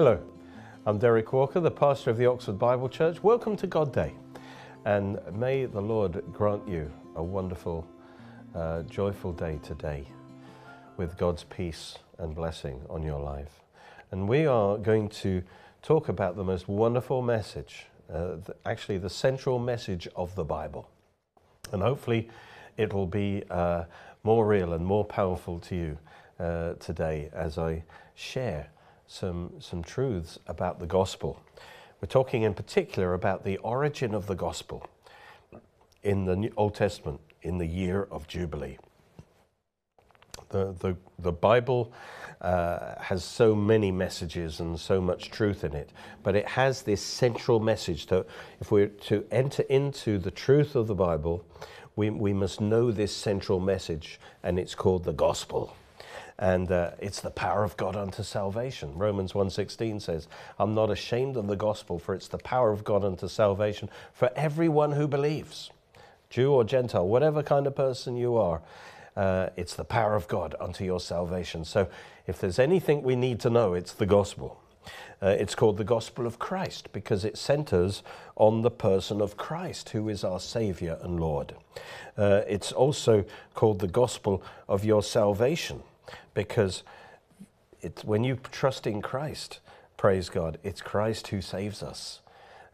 Hello, I'm Derek Walker, the pastor of the Oxford Bible Church. Welcome to God Day, and may the Lord grant you a wonderful, uh, joyful day today with God's peace and blessing on your life. And we are going to talk about the most wonderful message, uh, the, actually, the central message of the Bible. And hopefully, it will be uh, more real and more powerful to you uh, today as I share some, some truths about the gospel. We're talking in particular about the origin of the gospel in the New Old Testament in the year of Jubilee. The, the, the Bible uh, has so many messages and so much truth in it, but it has this central message that if we're to enter into the truth of the Bible, we, we must know this central message, and it's called the gospel and uh, it's the power of God unto salvation. Romans 1:16 says, "I'm not ashamed of the gospel, for it's the power of God unto salvation for everyone who believes, Jew or Gentile, whatever kind of person you are. Uh, it's the power of God unto your salvation." So, if there's anything we need to know, it's the gospel. Uh, it's called the gospel of Christ because it centers on the person of Christ, who is our Savior and Lord. Uh, it's also called the gospel of your salvation because it's when you trust in Christ, praise God, it's Christ who saves us.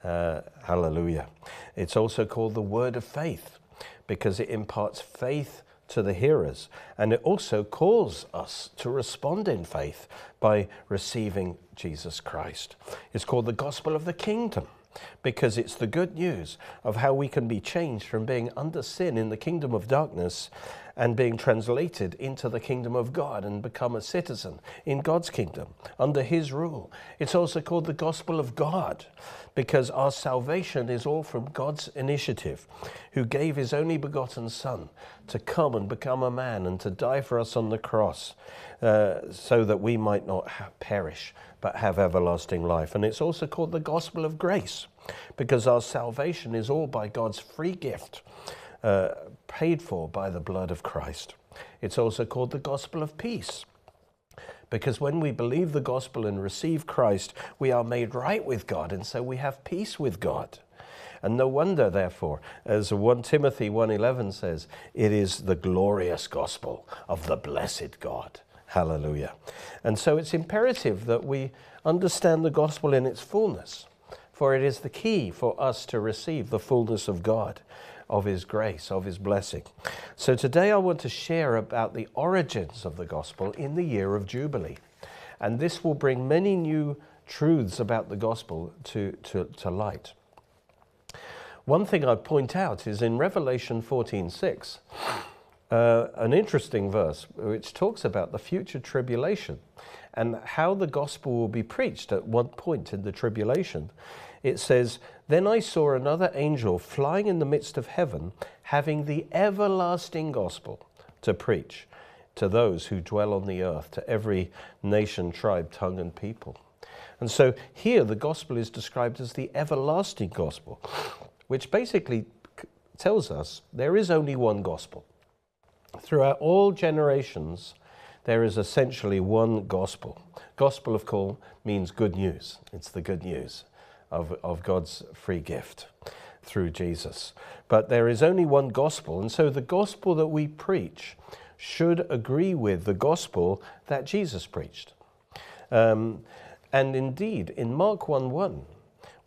Uh, hallelujah. It's also called the word of faith because it imparts faith to the hearers and it also calls us to respond in faith by receiving Jesus Christ. It's called the gospel of the kingdom because it's the good news of how we can be changed from being under sin in the kingdom of darkness and being translated into the kingdom of God and become a citizen in God's kingdom under His rule. It's also called the gospel of God because our salvation is all from God's initiative, who gave His only begotten Son to come and become a man and to die for us on the cross uh, so that we might not perish but have everlasting life. And it's also called the gospel of grace because our salvation is all by God's free gift uh, paid for by the blood of Christ. It's also called the gospel of peace. Because when we believe the gospel and receive Christ, we are made right with God, and so we have peace with God. And no wonder, therefore, as 1 Timothy 1.11 says, it is the glorious gospel of the blessed God. Hallelujah. And so it's imperative that we understand the gospel in its fullness, for it is the key for us to receive the fullness of God of His grace, of His blessing. So today I want to share about the origins of the gospel in the year of Jubilee. And this will bring many new truths about the gospel to, to, to light. One thing I point out is in Revelation 14:6, uh, an interesting verse which talks about the future tribulation and how the gospel will be preached at one point in the tribulation it says, Then I saw another angel flying in the midst of heaven, having the everlasting gospel to preach to those who dwell on the earth, to every nation, tribe, tongue, and people. And so here the gospel is described as the everlasting gospel, which basically tells us there is only one gospel. Throughout all generations, there is essentially one gospel. Gospel, of course, means good news. It's the good news of, of God's free gift through Jesus. But there is only one gospel, and so the gospel that we preach should agree with the gospel that Jesus preached. Um, and indeed, in Mark 1 1,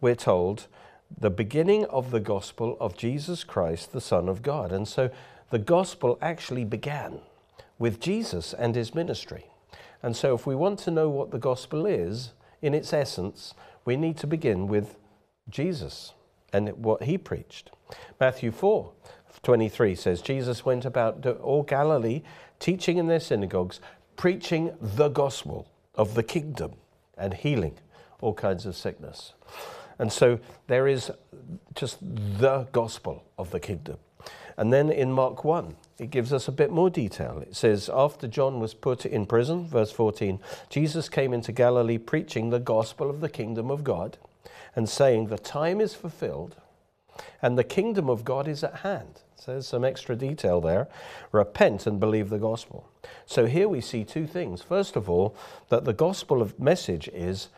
we're told the beginning of the gospel of Jesus Christ, the Son of God. And so the gospel actually began with Jesus and his ministry. And so, if we want to know what the gospel is in its essence, we need to begin with Jesus and what he preached. Matthew 4 23 says, Jesus went about all Galilee, teaching in their synagogues, preaching the gospel of the kingdom and healing all kinds of sickness. And so there is just the gospel of the kingdom. And then in Mark 1, it gives us a bit more detail. It says, After John was put in prison, verse 14, Jesus came into Galilee preaching the gospel of the kingdom of God and saying, The time is fulfilled and the kingdom of God is at hand. So there's some extra detail there. Repent and believe the gospel. So here we see two things. First of all, that the gospel of message is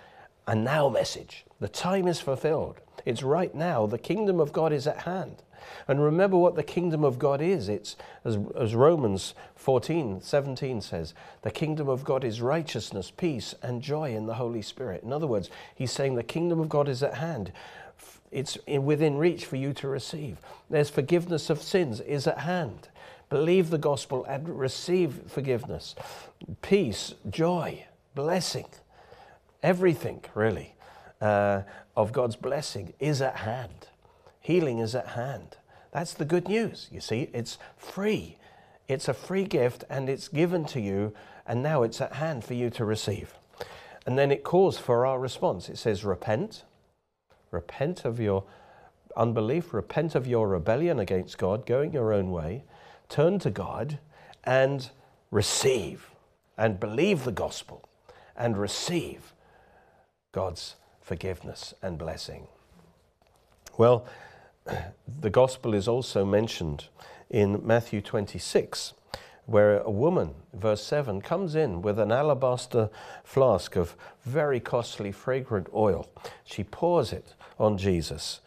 a now message. The time is fulfilled. It's right now. The kingdom of God is at hand. And remember what the kingdom of God is. It's, as, as, Romans 14, 17 says, the kingdom of God is righteousness, peace, and joy in the Holy Spirit. In other words, he's saying the kingdom of God is at hand. It's within reach for you to receive. There's forgiveness of sins is at hand. Believe the gospel and receive forgiveness. Peace, joy, blessing, everything really uh, of God's blessing is at hand. Healing is at hand. That's the good news. You see, it's free. It's a free gift and it's given to you, and now it's at hand for you to receive. And then it calls for our response. It says, Repent. Repent of your unbelief, repent of your rebellion against God, going your own way, turn to God and receive and believe the gospel and receive God's forgiveness and blessing. Well, the gospel is also mentioned in Matthew 26, where a woman, verse 7, comes in with an alabaster flask of very costly, fragrant oil. She pours it on Jesus,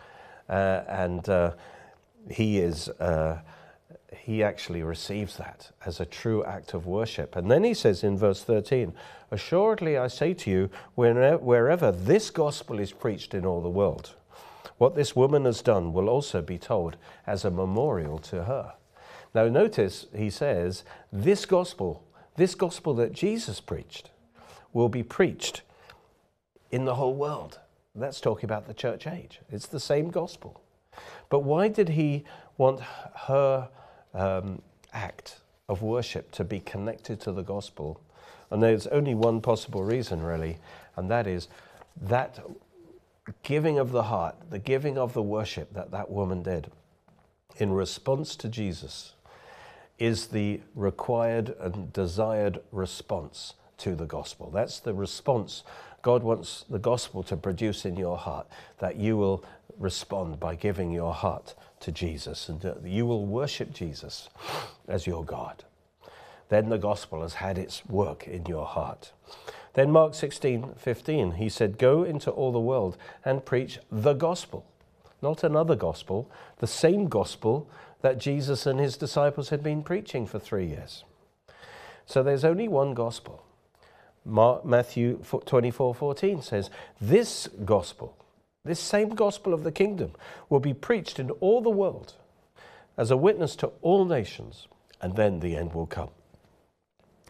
uh, and uh, he is. Uh, he actually receives that as a true act of worship. And then he says in verse 13, Assuredly I say to you, wherever this gospel is preached in all the world, what this woman has done will also be told as a memorial to her. Now, notice he says, This gospel, this gospel that Jesus preached, will be preached in the whole world. That's talking about the church age. It's the same gospel. But why did he want her um, act of worship to be connected to the gospel? And there's only one possible reason, really, and that is that giving of the heart, the giving of the worship that that woman did in response to Jesus is the required and desired response to the gospel. That's the response God wants the gospel to produce in your heart, that you will respond by giving your heart to Jesus and you will worship Jesus as your God. Then the gospel has had its work in your heart. Then Mark 16, 15, he said, Go into all the world and preach the gospel. Not another gospel, the same gospel that Jesus and his disciples had been preaching for three years. So there's only one gospel. Mark, Matthew 24, 14 says, This gospel, this same gospel of the kingdom, will be preached in all the world as a witness to all nations, and then the end will come.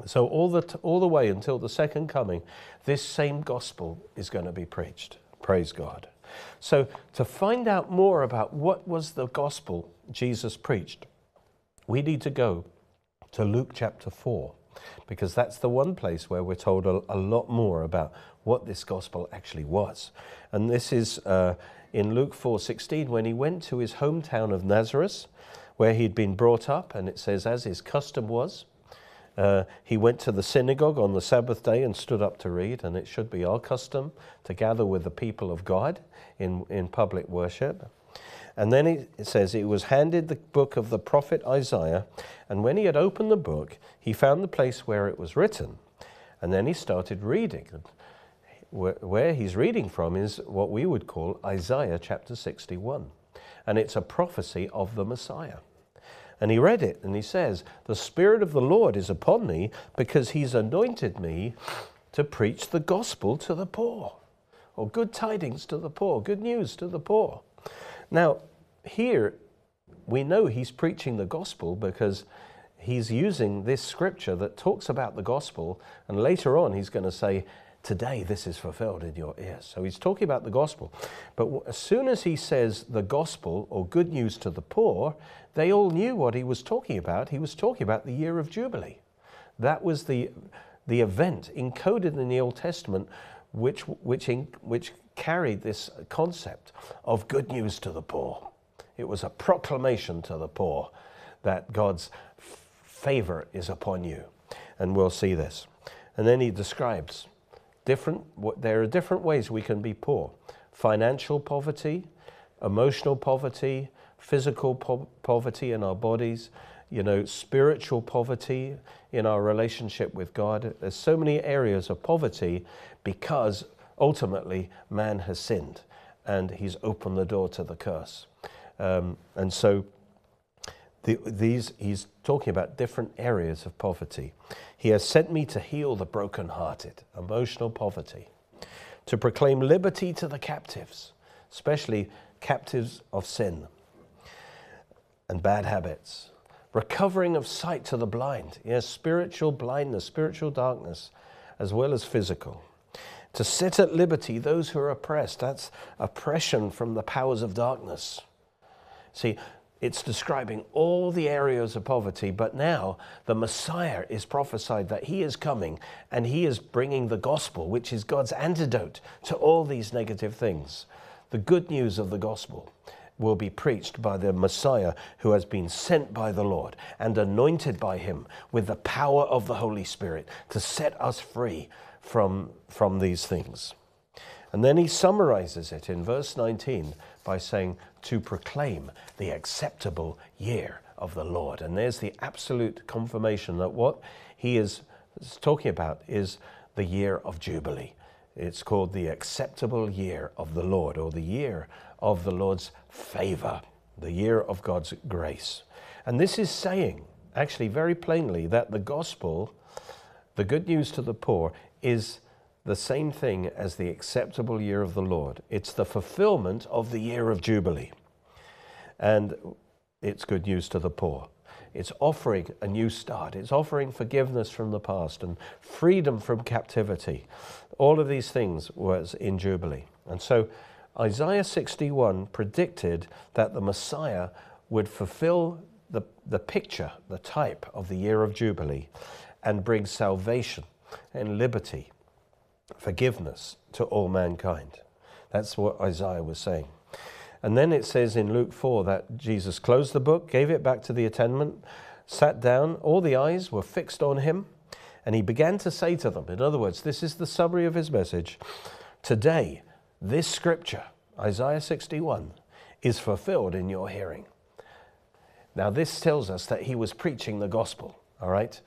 So, all the, t- all the way until the second coming, this same gospel is going to be preached. Praise God. So, to find out more about what was the gospel Jesus preached, we need to go to Luke chapter 4, because that's the one place where we're told a, a lot more about what this gospel actually was. And this is uh, in Luke 4:16 when he went to his hometown of Nazareth, where he'd been brought up, and it says, as his custom was, uh, he went to the synagogue on the Sabbath day and stood up to read, and it should be our custom to gather with the people of God in, in public worship. And then it says, He was handed the book of the prophet Isaiah, and when he had opened the book, he found the place where it was written. And then he started reading. Where he's reading from is what we would call Isaiah chapter 61. And it's a prophecy of the Messiah. And he read it and he says, The Spirit of the Lord is upon me because he's anointed me to preach the gospel to the poor, or good tidings to the poor, good news to the poor. Now, here we know he's preaching the gospel because he's using this scripture that talks about the gospel, and later on he's going to say, Today this is fulfilled in your ears. So he's talking about the gospel. But as soon as he says the gospel or good news to the poor, they all knew what he was talking about. He was talking about the year of Jubilee. That was the, the event encoded in the Old Testament which, which, in, which carried this concept of good news to the poor. It was a proclamation to the poor that God's favor is upon you. And we'll see this. And then he describes different, there are different ways we can be poor financial poverty, emotional poverty, physical po- poverty in our bodies, you know, spiritual poverty in our relationship with God. There's so many areas of poverty because ultimately man has sinned and he's opened the door to the curse. Um, and so the, these, he's talking about different areas of poverty. He has sent me to heal the brokenhearted, emotional poverty, to proclaim liberty to the captives, especially captives of sin and bad habits, recovering of sight to the blind, yes, spiritual blindness, spiritual darkness, as well as physical. To set at liberty those who are oppressed, that's oppression from the powers of darkness. See, it's describing all the areas of poverty, but now the Messiah is prophesied that he is coming and he is bringing the gospel, which is God's antidote to all these negative things. The good news of the gospel will be preached by the Messiah who has been sent by the Lord and anointed by him with the power of the Holy Spirit to set us free from, from these things. And then he summarizes it in verse 19 by saying, to proclaim the acceptable year of the Lord. And there's the absolute confirmation that what he is talking about is the year of Jubilee. It's called the acceptable year of the Lord, or the year of the Lord's favor, the year of God's grace. And this is saying, actually, very plainly, that the gospel, the good news to the poor, is the same thing as the acceptable year of the Lord. It's the fulfillment of the year of Jubilee. And it's good news to the poor. It's offering a new start. It's offering forgiveness from the past and freedom from captivity. All of these things was in Jubilee. And so Isaiah 61 predicted that the Messiah would fulfill the, the picture, the type of the year of Jubilee, and bring salvation and liberty forgiveness to all mankind. That's what Isaiah was saying. And then it says in Luke 4 that Jesus closed the book, gave it back to the attendant, sat down, all the eyes were fixed on him, and he began to say to them, in other words, this is the summary of his message Today, this scripture, Isaiah 61, is fulfilled in your hearing. Now, this tells us that he was preaching the gospel, all right?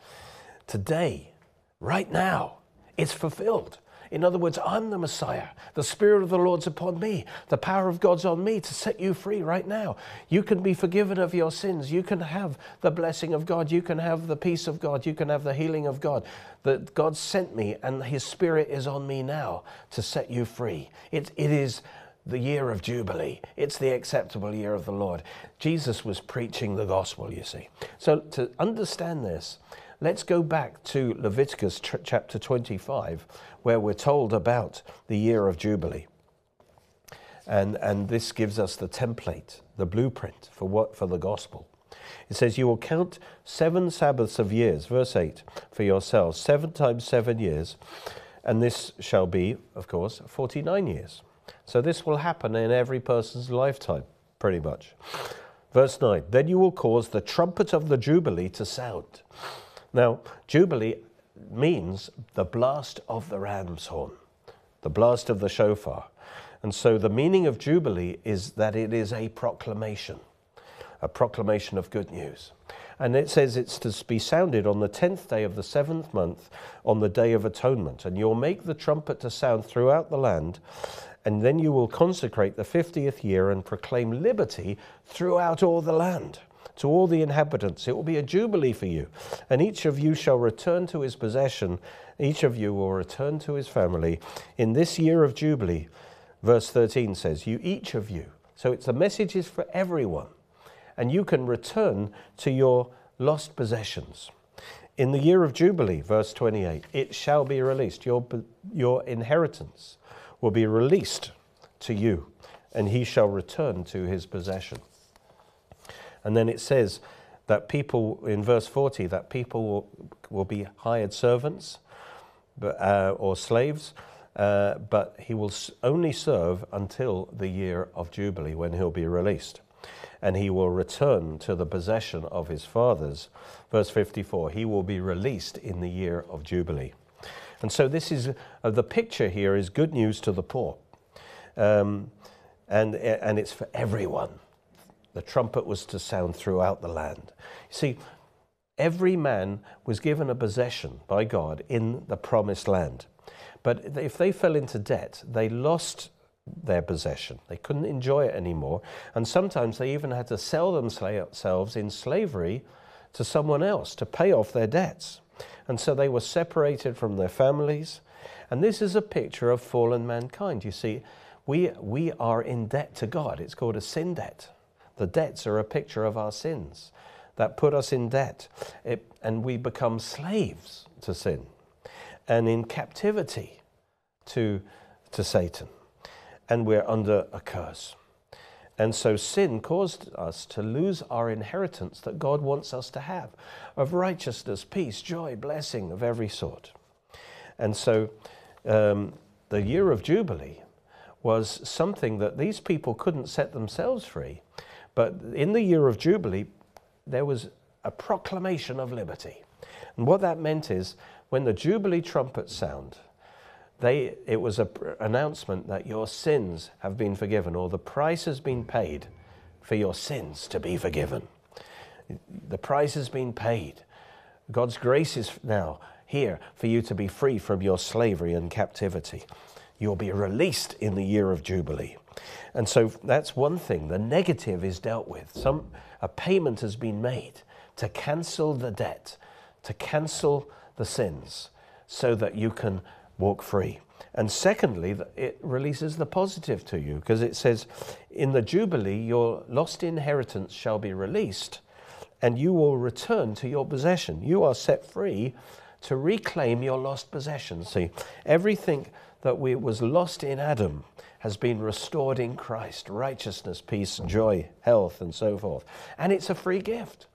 Today, right now, it's fulfilled. In other words, I'm the Messiah. The Spirit of the Lord's upon me. The power of God's on me to set you free right now. You can be forgiven of your sins. You can have the blessing of God. You can have the peace of God. You can have the healing of God. That God sent me and His Spirit is on me now to set you free. It, it is the year of Jubilee. It's the acceptable year of the Lord. Jesus was preaching the gospel, you see. So to understand this, Let's go back to Leviticus chapter 25, where we're told about the year of Jubilee. And, and this gives us the template, the blueprint for what for the gospel. It says, You will count seven Sabbaths of years, verse 8, for yourselves, seven times seven years, and this shall be, of course, 49 years. So this will happen in every person's lifetime, pretty much. Verse 9, Then you will cause the trumpet of the Jubilee to sound. Now, Jubilee means the blast of the ram's horn, the blast of the shofar. And so the meaning of Jubilee is that it is a proclamation, a proclamation of good news. And it says it's to be sounded on the tenth day of the seventh month on the day of atonement. And you'll make the trumpet to sound throughout the land. And then you will consecrate the fiftieth year and proclaim liberty throughout all the land to all the inhabitants. It will be a jubilee for you, and each of you shall return to his possession. Each of you will return to his family in this year of jubilee. Verse 13 says, You each of you. So it's the message is for everyone, and you can return to your lost possessions. In the year of Jubilee, verse 28, it shall be released. Your, your inheritance will be released to you, and he shall return to his possession. And then it says that people, in verse 40, that people will, will be hired servants but, uh, or slaves, uh, but he will only serve until the year of Jubilee when he'll be released. And he will return to the possession of his fathers. Verse 54 he will be released in the year of Jubilee. And so, this is uh, the picture here is good news to the poor. Um, and, and it's for everyone. The trumpet was to sound throughout the land. You see, every man was given a possession by God in the promised land. But if they fell into debt, they lost their possession. They couldn't enjoy it anymore. And sometimes they even had to sell themselves in slavery to someone else to pay off their debts. And so they were separated from their families. And this is a picture of fallen mankind. You see, we, we are in debt to God. It's called a sin debt. The debts are a picture of our sins that put us in debt. It, and we become slaves to sin and in captivity to, to Satan. And we're under a curse. And so sin caused us to lose our inheritance that God wants us to have of righteousness, peace, joy, blessing of every sort. And so um, the year of Jubilee was something that these people couldn't set themselves free. But in the year of Jubilee, there was a proclamation of liberty. And what that meant is when the Jubilee trumpets sound, they, it was an announcement that your sins have been forgiven, or the price has been paid for your sins to be forgiven. The price has been paid. God's grace is now here for you to be free from your slavery and captivity. You'll be released in the year of Jubilee. And so that's one thing. The negative is dealt with. Some, a payment has been made to cancel the debt, to cancel the sins, so that you can walk free. And secondly, it releases the positive to you because it says, In the Jubilee, your lost inheritance shall be released and you will return to your possession. You are set free to reclaim your lost possession. See, everything that we, was lost in Adam has been restored in Christ righteousness, peace, joy, health, and so forth. And it's a free gift.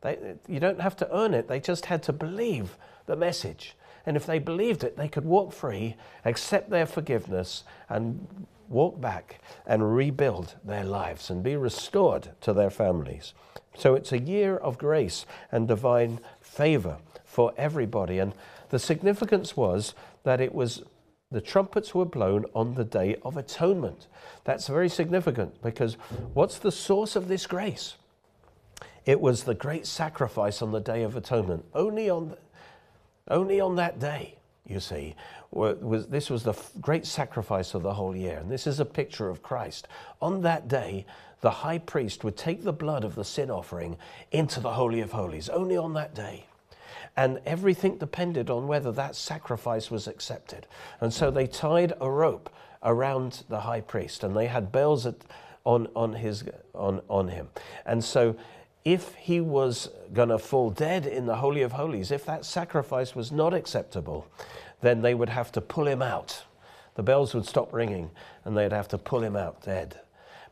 They, you don't have to earn it, they just had to believe the message. And if they believed it, they could walk free, accept their forgiveness, and walk back and rebuild their lives and be restored to their families. So it's a year of grace and divine favor for everybody. And the significance was that it was the trumpets were blown on the day of atonement. That's very significant because what's the source of this grace? It was the great sacrifice on the day of atonement. Only on only on that day, you see, was, this was the great sacrifice of the whole year. And this is a picture of Christ. On that day, the high priest would take the blood of the sin offering into the Holy of Holies, only on that day. And everything depended on whether that sacrifice was accepted. And so they tied a rope around the high priest and they had bells at, on, on, his, on, on him. And so if he was going to fall dead in the Holy of Holies, if that sacrifice was not acceptable, then they would have to pull him out. The bells would stop ringing and they'd have to pull him out dead.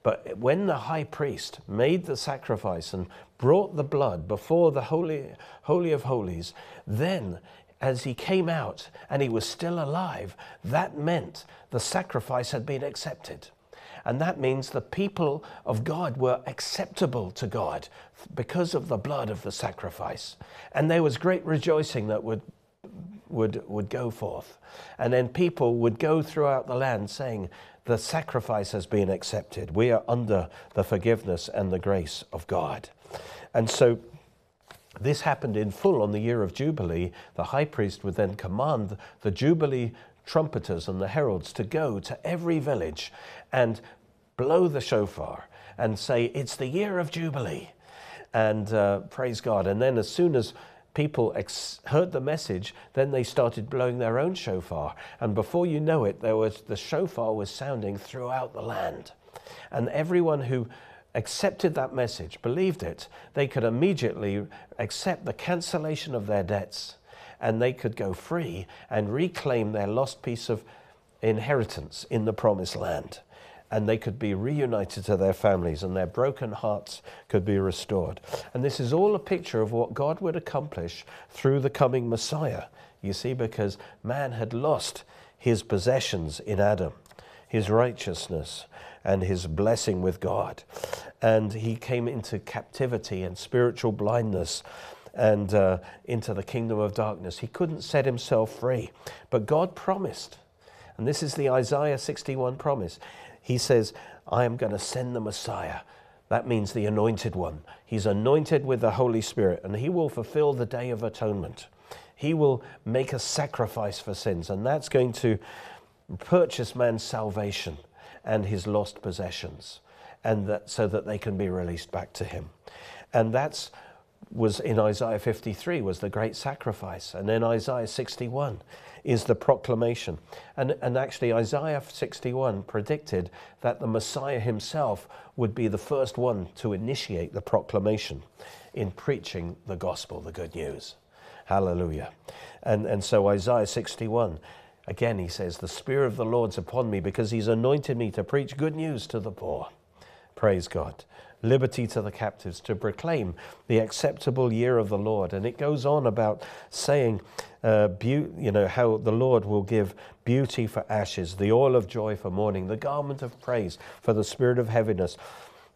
But when the high priest made the sacrifice and brought the blood before the Holy, Holy of Holies, then as he came out and he was still alive, that meant the sacrifice had been accepted. And that means the people of God were acceptable to God because of the blood of the sacrifice. And there was great rejoicing that would, would, would go forth. And then people would go throughout the land saying, The sacrifice has been accepted. We are under the forgiveness and the grace of God. And so this happened in full on the year of Jubilee. The high priest would then command the Jubilee trumpeters and the heralds to go to every village and blow the shofar and say, It's the year of Jubilee. And uh, praise God. And then, as soon as people heard the message, then they started blowing their own shofar. And before you know it, there was, the shofar was sounding throughout the land. And everyone who accepted that message, believed it, they could immediately accept the cancellation of their debts and they could go free and reclaim their lost piece of inheritance in the promised land. And they could be reunited to their families and their broken hearts could be restored. And this is all a picture of what God would accomplish through the coming Messiah. You see, because man had lost his possessions in Adam, his righteousness, and his blessing with God. And he came into captivity and spiritual blindness and uh, into the kingdom of darkness. He couldn't set himself free. But God promised, and this is the Isaiah 61 promise. He says, I am going to send the Messiah. That means the anointed one. He's anointed with the Holy Spirit, and he will fulfill the day of atonement. He will make a sacrifice for sins, and that's going to purchase man's salvation and his lost possessions, and that so that they can be released back to him. And that's was in Isaiah 53 was the great sacrifice, and then Isaiah 61 is the proclamation. And, and actually, Isaiah 61 predicted that the Messiah himself would be the first one to initiate the proclamation in preaching the gospel, the good news. Hallelujah. And, and so, Isaiah 61, again, he says, The Spirit of the Lord's upon me because he's anointed me to preach good news to the poor. Praise God liberty to the captives, to proclaim the acceptable year of the Lord. And it goes on about saying, uh, be- you know, how the Lord will give beauty for ashes, the oil of joy for mourning, the garment of praise for the spirit of heaviness.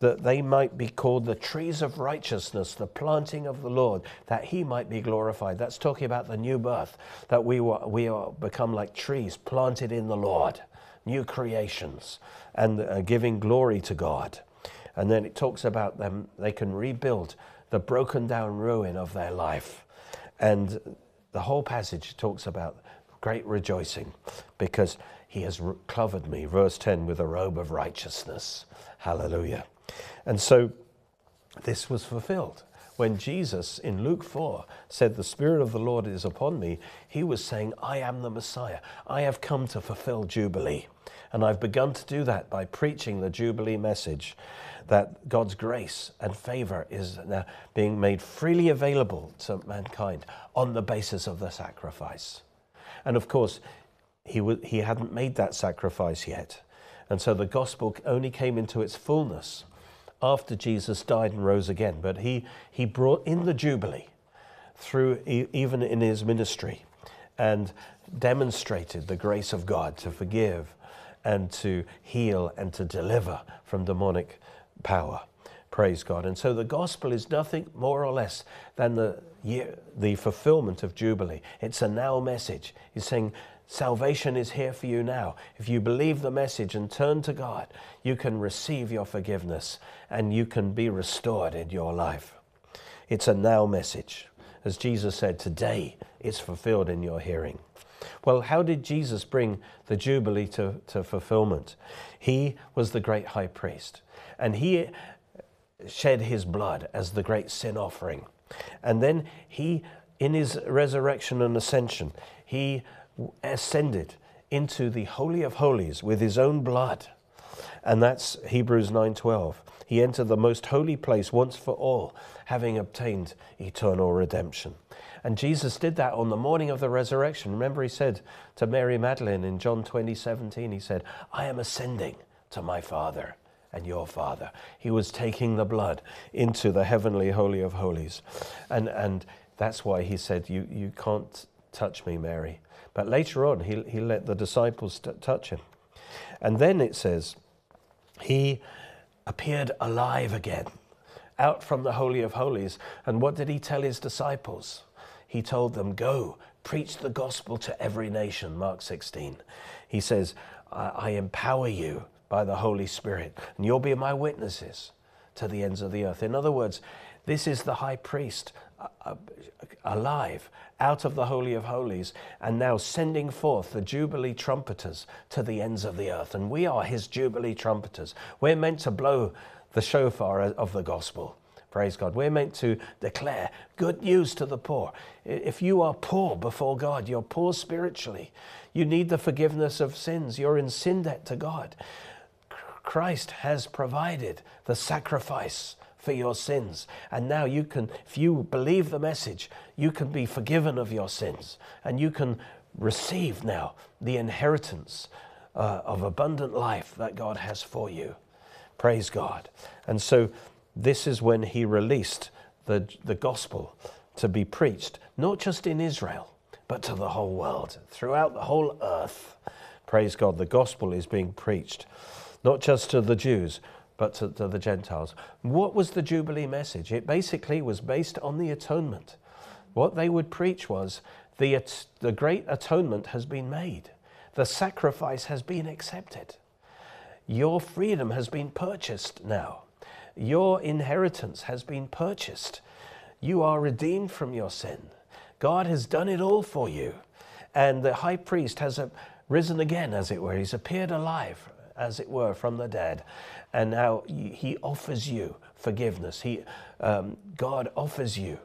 That they might be called the trees of righteousness, the planting of the Lord, that He might be glorified. That's talking about the new birth, that we, were, we are become like trees planted in the Lord, new creations, and uh, giving glory to God. And then it talks about them, they can rebuild the broken down ruin of their life. And the whole passage talks about great rejoicing because he has covered me, verse 10, with a robe of righteousness. Hallelujah. And so this was fulfilled. When Jesus in Luke 4 said, The Spirit of the Lord is upon me, he was saying, I am the Messiah. I have come to fulfill Jubilee. And I've begun to do that by preaching the Jubilee message that God's grace and favor is now being made freely available to mankind on the basis of the sacrifice. And of course, he, w- he hadn't made that sacrifice yet. And so the gospel only came into its fullness after Jesus died and rose again. But he, he brought in the Jubilee through even in his ministry and demonstrated the grace of God to forgive and to heal and to deliver from demonic power. Praise God. And so the gospel is nothing more or less than the, year, the fulfillment of Jubilee. It's a now message. He's saying, Salvation is here for you now. If you believe the message and turn to God, you can receive your forgiveness and you can be restored in your life. It's a now message. As Jesus said, today it's fulfilled in your hearing. Well, how did Jesus bring the Jubilee to, to fulfillment? He was the great high priest and he shed his blood as the great sin offering. And then he, in his resurrection and ascension, he ascended into the holy of holies with his own blood. And that's Hebrews 9:12. He entered the most holy place once for all, having obtained eternal redemption. And Jesus did that on the morning of the resurrection. Remember, he said to Mary Magdalene in John 20, 17, he said, I am ascending to my Father and your Father. He was taking the blood into the heavenly Holy of Holies. And, and that's why he said, you, you can't touch me, Mary. But later on, he, he let the disciples t- touch him. And then it says, he appeared alive again, out from the Holy of Holies. And what did he tell his disciples? He told them, Go, preach the gospel to every nation, Mark 16. He says, I, I empower you by the Holy Spirit, and you'll be my witnesses to the ends of the earth. In other words, this is the high priest alive out of the Holy of Holies and now sending forth the Jubilee trumpeters to the ends of the earth. And we are his Jubilee trumpeters. We're meant to blow the shofar of the gospel. Praise God. We're meant to declare good news to the poor. If you are poor before God, you're poor spiritually. You need the forgiveness of sins. You're in sin debt to God. Christ has provided the sacrifice for your sins. And now you can, if you believe the message, you can be forgiven of your sins and you can receive now the inheritance uh, of abundant life that God has for you. Praise God. And so this is when he released the, the gospel to be preached, not just in Israel, but to the whole world, throughout the whole earth. Praise God, the gospel is being preached not just to the Jews, but to, to, the Gentiles. What was the Jubilee message? It basically was based on the atonement. What they would preach was the, the great atonement has been made, the sacrifice has been accepted, your freedom has been purchased now, your inheritance has been purchased, you are redeemed from your sin. God has done it all for you. And the high priest has risen again, as it were. He's appeared alive, as it were, from the dead. And now he offers you forgiveness. He, um, God offers you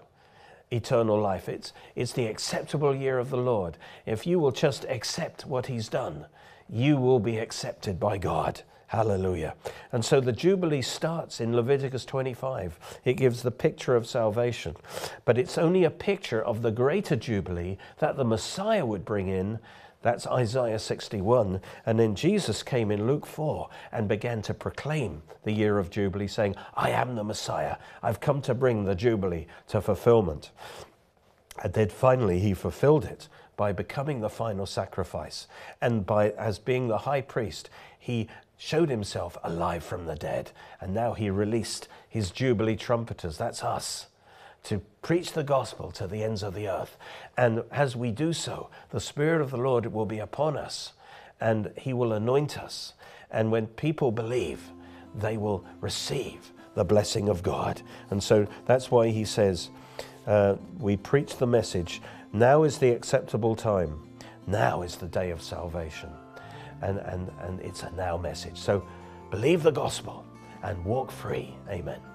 eternal life. It's, it's the acceptable year of the Lord. If you will just accept what he's done, you will be accepted by God. Hallelujah. And so the Jubilee starts in Leviticus 25. It gives the picture of salvation, but it's only a picture of the greater Jubilee that the Messiah would bring in. That's Isaiah 61. And then Jesus came in Luke 4 and began to proclaim the year of Jubilee, saying, I am the Messiah. I've come to bring the Jubilee to fulfillment. And then finally, he fulfilled it by becoming the final sacrifice. And by as being the high priest, he showed himself alive from the dead. And now he released his Jubilee trumpeters, that's us, to preach the gospel to the ends of the earth. And as we do so, the Spirit of the Lord will be upon us and he will anoint us. And when people believe, they will receive the blessing of God. And so that's why he says, uh, We preach the message. Now is the acceptable time. Now is the day of salvation and, and, and it's a now message. So believe the gospel and walk free. Amen.